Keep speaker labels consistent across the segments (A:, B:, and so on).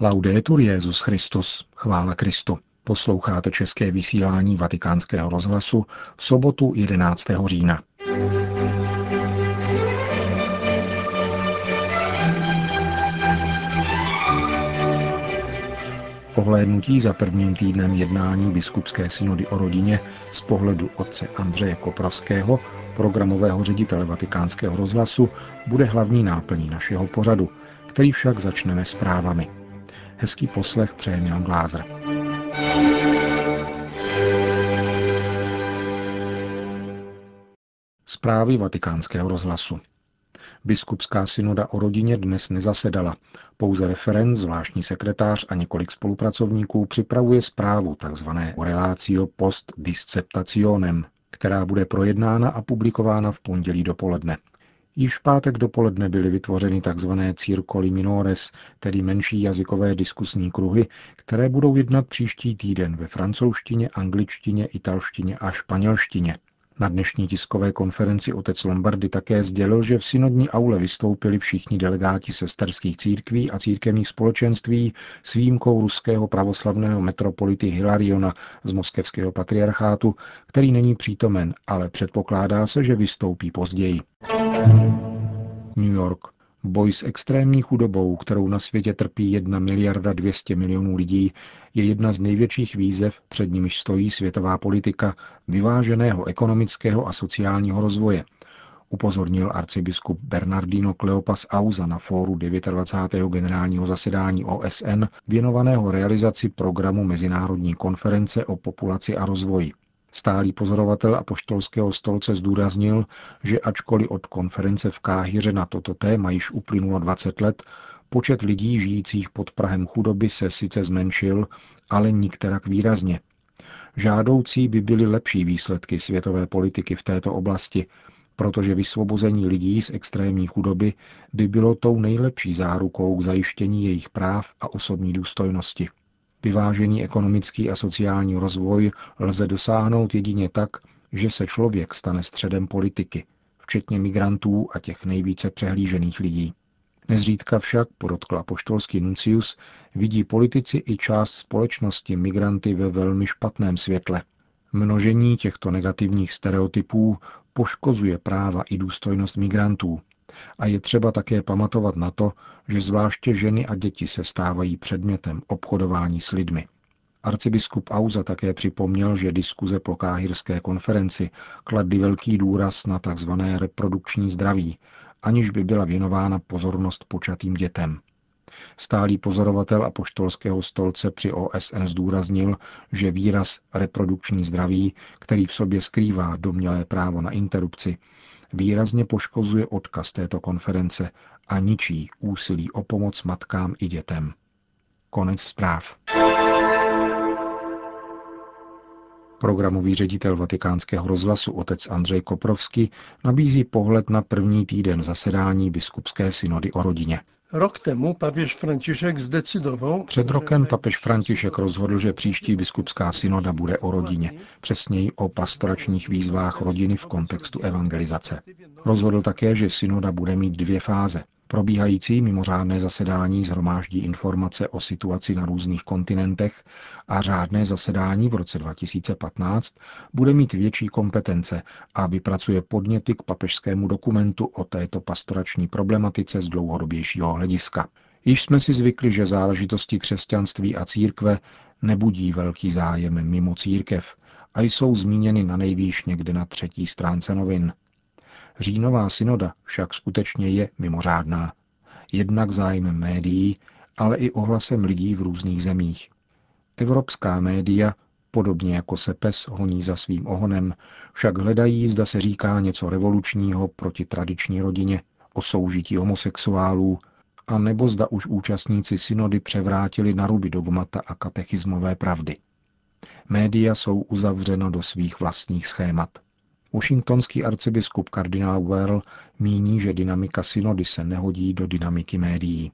A: Laudetur Jezus Christus, chvála Kristu. Posloucháte české vysílání Vatikánského rozhlasu v sobotu 11. října. Ohlédnutí za prvním týdnem jednání biskupské synody o rodině z pohledu otce Andřeje Koprovského, programového ředitele vatikánského rozhlasu, bude hlavní náplní našeho pořadu, který však začneme zprávami. Hezký poslech přeje Milan Glázer. Zprávy vatikánského rozhlasu. Biskupská synoda o rodině dnes nezasedala. Pouze referent, zvláštní sekretář a několik spolupracovníků připravuje zprávu tzv. Relatio post disceptationem, která bude projednána a publikována v pondělí dopoledne. Již v pátek dopoledne byly vytvořeny tzv. circoli minores, tedy menší jazykové diskusní kruhy, které budou jednat příští týden ve francouzštině, angličtině, italštině a španělštině. Na dnešní tiskové konferenci otec Lombardy také sdělil, že v synodní aule vystoupili všichni delegáti sesterských církví a církevních společenství s výjimkou ruského pravoslavného metropolity Hilariona z moskevského patriarchátu, který není přítomen, ale předpokládá se, že vystoupí později. New York. Boj s extrémní chudobou, kterou na světě trpí 1 miliarda 200 milionů lidí, je jedna z největších výzev, před nimiž stojí světová politika vyváženého ekonomického a sociálního rozvoje, upozornil arcibiskup Bernardino Kleopas Auza na fóru 29. generálního zasedání OSN věnovaného realizaci programu Mezinárodní konference o populaci a rozvoji. Stálý pozorovatel apoštolského stolce zdůraznil, že ačkoliv od konference v Káhyře na toto téma již uplynulo 20 let, počet lidí žijících pod Prahem chudoby se sice zmenšil, ale nikterak výrazně. Žádoucí by byly lepší výsledky světové politiky v této oblasti, protože vysvobození lidí z extrémní chudoby by bylo tou nejlepší zárukou k zajištění jejich práv a osobní důstojnosti. Vyvážený ekonomický a sociální rozvoj lze dosáhnout jedině tak, že se člověk stane středem politiky, včetně migrantů a těch nejvíce přehlížených lidí. Nezřídka však, podotkla poštolský nuncius, vidí politici i část společnosti migranty ve velmi špatném světle. Množení těchto negativních stereotypů poškozuje práva i důstojnost migrantů, a je třeba také pamatovat na to, že zvláště ženy a děti se stávají předmětem obchodování s lidmi. Arcibiskup Auza také připomněl, že diskuze po káhirské konferenci kladly velký důraz na tzv. reprodukční zdraví, aniž by byla věnována pozornost počatým dětem. Stálý pozorovatel a poštolského stolce při OSN zdůraznil, že výraz reprodukční zdraví, který v sobě skrývá domělé právo na interrupci, výrazně poškozuje odkaz této konference a ničí úsilí o pomoc matkám i dětem. Konec zpráv. Programový ředitel vatikánského rozhlasu otec Andřej Koprovský nabízí pohled na první týden zasedání biskupské synody o rodině.
B: Rok temu papež František zdecydoval...
A: Před rokem papež František rozhodl, že příští biskupská synoda bude o rodině, přesněji o pastoračních výzvách rodiny v kontextu evangelizace. Rozhodl také, že synoda bude mít dvě fáze. Probíhající mimořádné zasedání zhromáždí informace o situaci na různých kontinentech a řádné zasedání v roce 2015 bude mít větší kompetence a vypracuje podněty k papežskému dokumentu o této pastorační problematice z dlouhodobějšího hlediska. Již jsme si zvykli, že záležitosti křesťanství a církve nebudí velký zájem mimo církev a jsou zmíněny na nejvýš někde na třetí stránce novin. Říjnová synoda však skutečně je mimořádná. Jednak zájmem médií, ale i ohlasem lidí v různých zemích. Evropská média, podobně jako se pes honí za svým ohonem, však hledají, zda se říká něco revolučního proti tradiční rodině, o soužití homosexuálů, a nebo zda už účastníci synody převrátili na ruby dogmata a katechismové pravdy. Média jsou uzavřeno do svých vlastních schémat. Washingtonský arcibiskup kardinál Well míní, že dynamika synody se nehodí do dynamiky médií.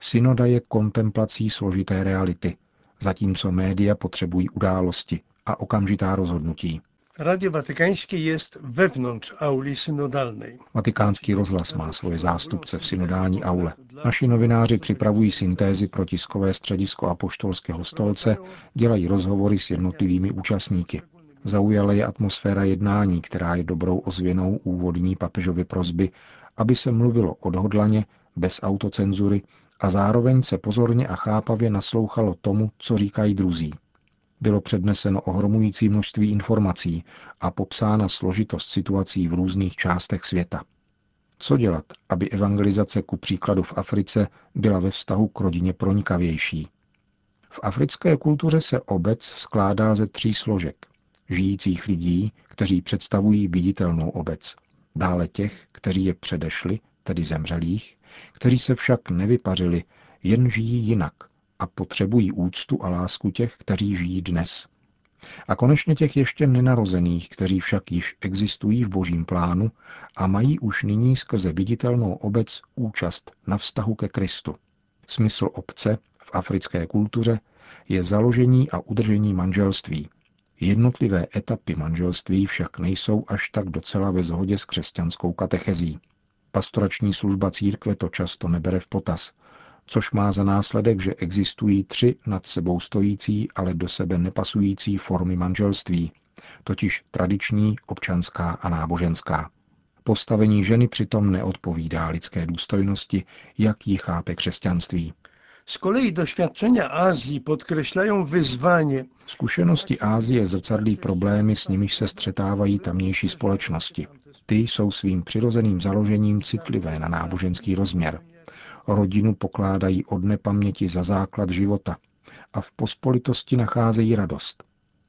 A: Synoda je kontemplací složité reality, zatímco média potřebují události a okamžitá rozhodnutí.
B: Radio Watykańskie jest wewnątrz auli synodalnej.
A: Vatikánský rozhlas má svoje zástupce v synodální aule. Naši novináři připravují syntézy pro tiskové středisko Apoštolského stolce, dělají rozhovory s jednotlivými účastníky. Zaujala je atmosféra jednání, která je dobrou ozvěnou úvodní papežovy prozby, aby se mluvilo odhodlaně, bez autocenzury a zároveň se pozorně a chápavě naslouchalo tomu, co říkají druzí. Bylo předneseno ohromující množství informací a popsána složitost situací v různých částech světa. Co dělat, aby evangelizace ku příkladu v Africe byla ve vztahu k rodině pronikavější? V africké kultuře se obec skládá ze tří složek. Žijících lidí, kteří představují viditelnou obec. Dále těch, kteří je předešli, tedy zemřelých, kteří se však nevypařili, jen žijí jinak a potřebují úctu a lásku těch, kteří žijí dnes. A konečně těch ještě nenarozených, kteří však již existují v božím plánu a mají už nyní skrze viditelnou obec účast na vztahu ke Kristu. Smysl obce v africké kultuře je založení a udržení manželství. Jednotlivé etapy manželství však nejsou až tak docela ve shodě s křesťanskou katechezí. Pastorační služba církve to často nebere v potaz, což má za následek, že existují tři nad sebou stojící, ale do sebe nepasující formy manželství, totiž tradiční, občanská a náboženská. Postavení ženy přitom neodpovídá lidské důstojnosti, jak ji chápe křesťanství.
B: Z kolei doświadczenia Azji podkreślają wyzwanie.
A: Zkušenosti Ázie zrcadlí problémy, s nimiž se střetávají tamnější společnosti. Ty jsou svým přirozeným založením citlivé na náboženský rozměr. Rodinu pokládají od nepaměti za základ života a v pospolitosti nacházejí radost.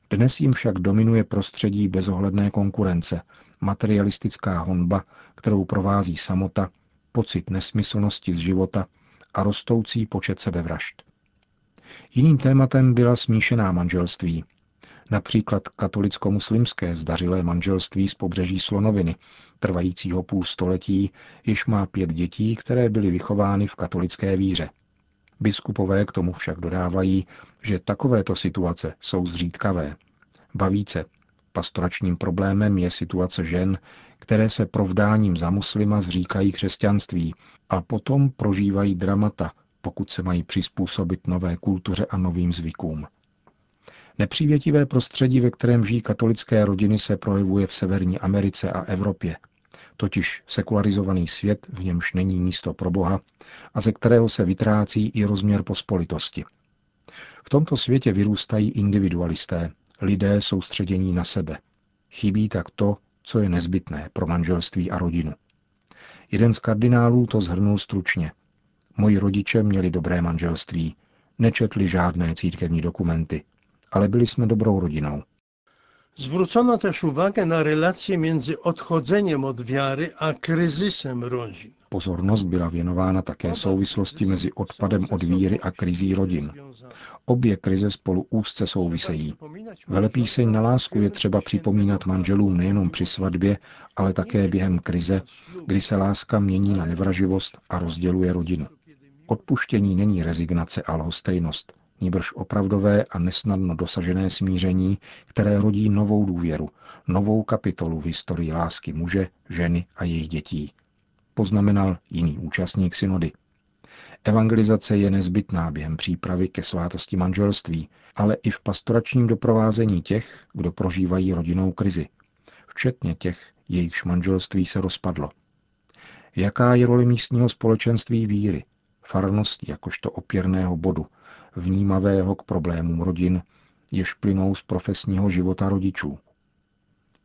A: Dnes jim však dominuje prostředí bezohledné konkurence, materialistická honba, kterou provází samota, pocit nesmyslnosti z života a rostoucí počet sebevražd. Jiným tématem byla smíšená manželství, například katolicko-muslimské zdařilé manželství z pobřeží Slonoviny, trvajícího půl století, již má pět dětí, které byly vychovány v katolické víře. Biskupové k tomu však dodávají, že takovéto situace jsou zřídkavé. Bavíce. Pastoračním problémem je situace žen, které se provdáním za muslima zříkají křesťanství a potom prožívají dramata, pokud se mají přizpůsobit nové kultuře a novým zvykům. Nepřívětivé prostředí, ve kterém žijí katolické rodiny, se projevuje v Severní Americe a Evropě, totiž sekularizovaný svět, v němž není místo pro Boha a ze kterého se vytrácí i rozměr pospolitosti. V tomto světě vyrůstají individualisté, lidé soustředění na sebe. Chybí tak to, co je nezbytné pro manželství a rodinu. Jeden z kardinálů to zhrnul stručně. Moji rodiče měli dobré manželství, nečetli žádné církevní dokumenty, ale byli jsme dobrou rodinou.
B: Zwrócono też uwagę na relacje między odchodzeniem od wiary a kryzysem rodzin.
A: Pozornost byla věnována také souvislosti mezi odpadem od víry a krizí rodin. Obě krize spolu úzce souvisejí. Velepíseň na lásku je třeba připomínat manželům nejenom při svatbě, ale také během krize, kdy se láska mění na nevraživost a rozděluje rodinu. Odpuštění není rezignace a lhostejnost, níbrž opravdové a nesnadno dosažené smíření, které rodí novou důvěru, novou kapitolu v historii lásky muže, ženy a jejich dětí. Poznamenal jiný účastník synody. Evangelizace je nezbytná během přípravy ke svátosti manželství, ale i v pastoračním doprovázení těch, kdo prožívají rodinnou krizi, včetně těch, jejichž manželství se rozpadlo. Jaká je role místního společenství víry, farnosti jakožto opěrného bodu, vnímavého k problémům rodin, jež plynou z profesního života rodičů.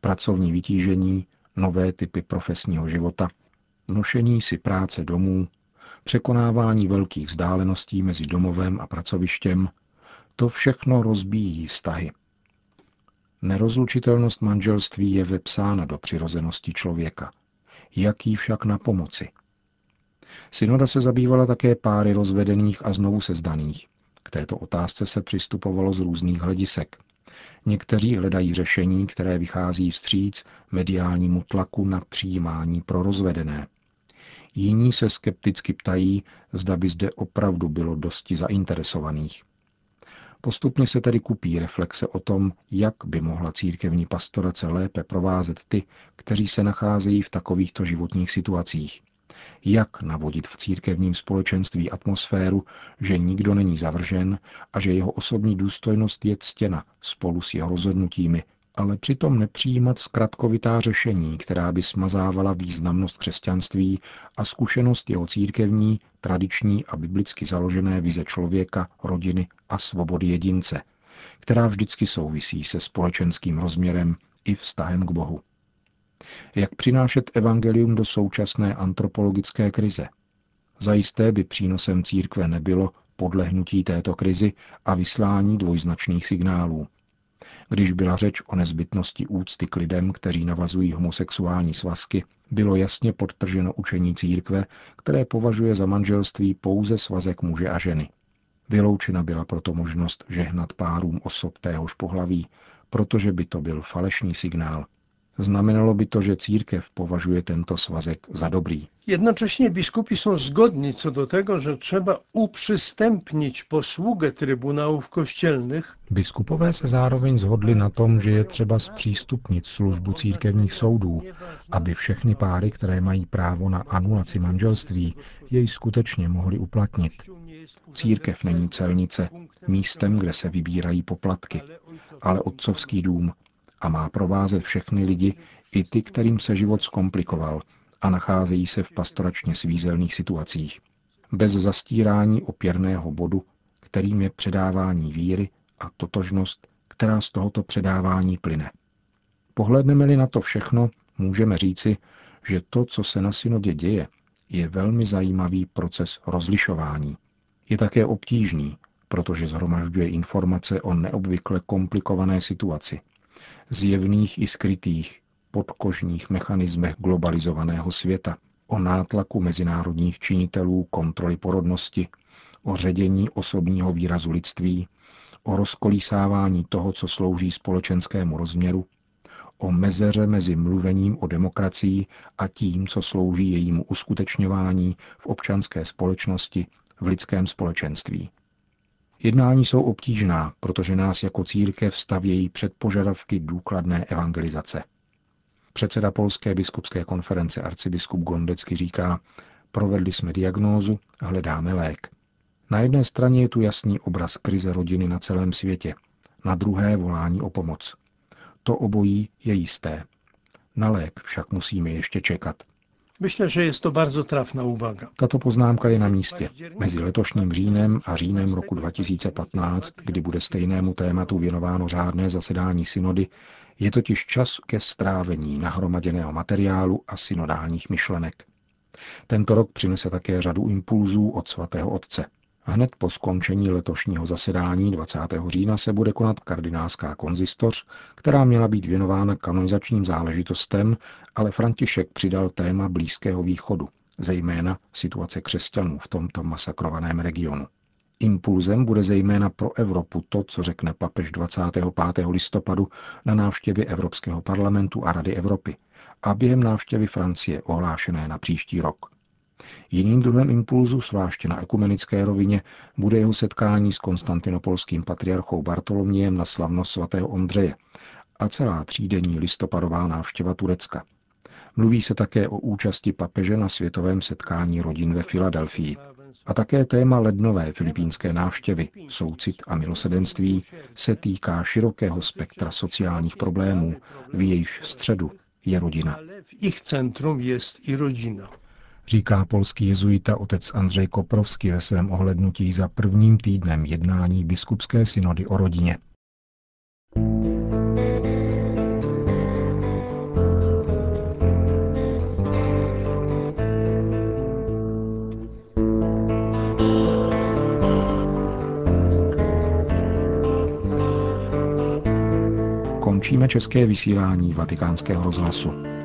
A: Pracovní vytížení, nové typy profesního života, nošení si práce domů, překonávání velkých vzdáleností mezi domovem a pracovištěm, to všechno rozbíjí vztahy. Nerozlučitelnost manželství je vepsána do přirozenosti člověka. Jak jí však na pomoci? Synoda se zabývala také páry rozvedených a znovu sezdaných. K této otázce se přistupovalo z různých hledisek. Někteří hledají řešení, které vychází vstříc mediálnímu tlaku na přijímání pro rozvedené. Jiní se skepticky ptají, zda by zde opravdu bylo dosti zainteresovaných. Postupně se tedy kupí reflexe o tom, jak by mohla církevní pastorace lépe provázet ty, kteří se nacházejí v takovýchto životních situacích. Jak navodit v církevním společenství atmosféru, že nikdo není zavržen a že jeho osobní důstojnost je ctěna spolu s jeho rozhodnutími, ale přitom nepřijímat zkratkovitá řešení, která by smazávala významnost křesťanství a zkušenost jeho církevní, tradiční a biblicky založené vize člověka, rodiny a svobody jedince, která vždycky souvisí se společenským rozměrem i vztahem k Bohu. Jak přinášet evangelium do současné antropologické krize? Zajisté by přínosem církve nebylo podlehnutí této krizi a vyslání dvojznačných signálů. Když byla řeč o nezbytnosti úcty k lidem, kteří navazují homosexuální svazky, bylo jasně podtrženo učení církve, které považuje za manželství pouze svazek muže a ženy. Vyloučena byla proto možnost žehnat párům osob téhož pohlaví, protože by to byl falešný signál, Znamenalo by to, že církev považuje tento svazek za dobrý.
B: Jednocześnie biskupi są zgodni co do tego, że trzeba uprzystępnić posługę trybunałów kościelnych.
A: Biskupové se zároveň zhodli na tom, že je třeba zpřístupnit službu církevních soudů, aby všechny páry, které mají právo na anulaci manželství, jej skutečně mohly uplatnit. Církev není celnice, místem, kde se vybírají poplatky, ale otcovský dům, a má provázet všechny lidi, i ty, kterým se život zkomplikoval a nacházejí se v pastoračně svízelných situacích. Bez zastírání opěrného bodu, kterým je předávání víry a totožnost, která z tohoto předávání plyne. Pohledneme-li na to všechno, můžeme říci, že to, co se na synodě děje, je velmi zajímavý proces rozlišování. Je také obtížný, protože zhromažďuje informace o neobvykle komplikované situaci – zjevných i skrytých podkožních mechanismech globalizovaného světa, o nátlaku mezinárodních činitelů kontroly porodnosti, o ředění osobního výrazu lidství, o rozkolísávání toho, co slouží společenskému rozměru, o mezeře mezi mluvením o demokracii a tím, co slouží jejímu uskutečňování v občanské společnosti, v lidském společenství. Jednání jsou obtížná, protože nás jako církev stavějí před požadavky důkladné evangelizace. Předseda Polské biskupské konference arcibiskup Gondecky říká, provedli jsme diagnózu, hledáme lék. Na jedné straně je tu jasný obraz krize rodiny na celém světě, na druhé volání o pomoc. To obojí je jisté. Na lék však musíme ještě čekat.
B: Myślę, že je to bardzo trafná uvaga.
A: Tato poznámka je na místě. Mezi letošním říjnem a říjnem roku 2015, kdy bude stejnému tématu věnováno řádné zasedání synody, je totiž čas ke strávení nahromaděného materiálu a synodálních myšlenek. Tento rok přinese také řadu impulzů od svatého otce. Hned po skončení letošního zasedání 20. října se bude konat kardinálská konzistoř, která měla být věnována kanonizačním záležitostem, ale František přidal téma Blízkého východu, zejména situace křesťanů v tomto masakrovaném regionu. Impulzem bude zejména pro Evropu to, co řekne papež 25. listopadu na návštěvě Evropského parlamentu a Rady Evropy a během návštěvy Francie ohlášené na příští rok. Jiným druhem impulzu, zvláště na ekumenické rovině, bude jeho setkání s konstantinopolským patriarchou Bartolomějem na slavnost svatého Ondřeje a celá třídenní listopadová návštěva Turecka. Mluví se také o účasti papeže na světovém setkání rodin ve Filadelfii. A také téma lednové filipínské návštěvy, soucit a milosedenství, se týká širokého spektra sociálních problémů, v jejich středu je rodina.
B: V jejich centrum je i rodina
A: říká polský jezuita otec Andřej Koprovský ve svém ohlednutí za prvním týdnem jednání biskupské synody o rodině. Končíme české vysílání vatikánského rozhlasu.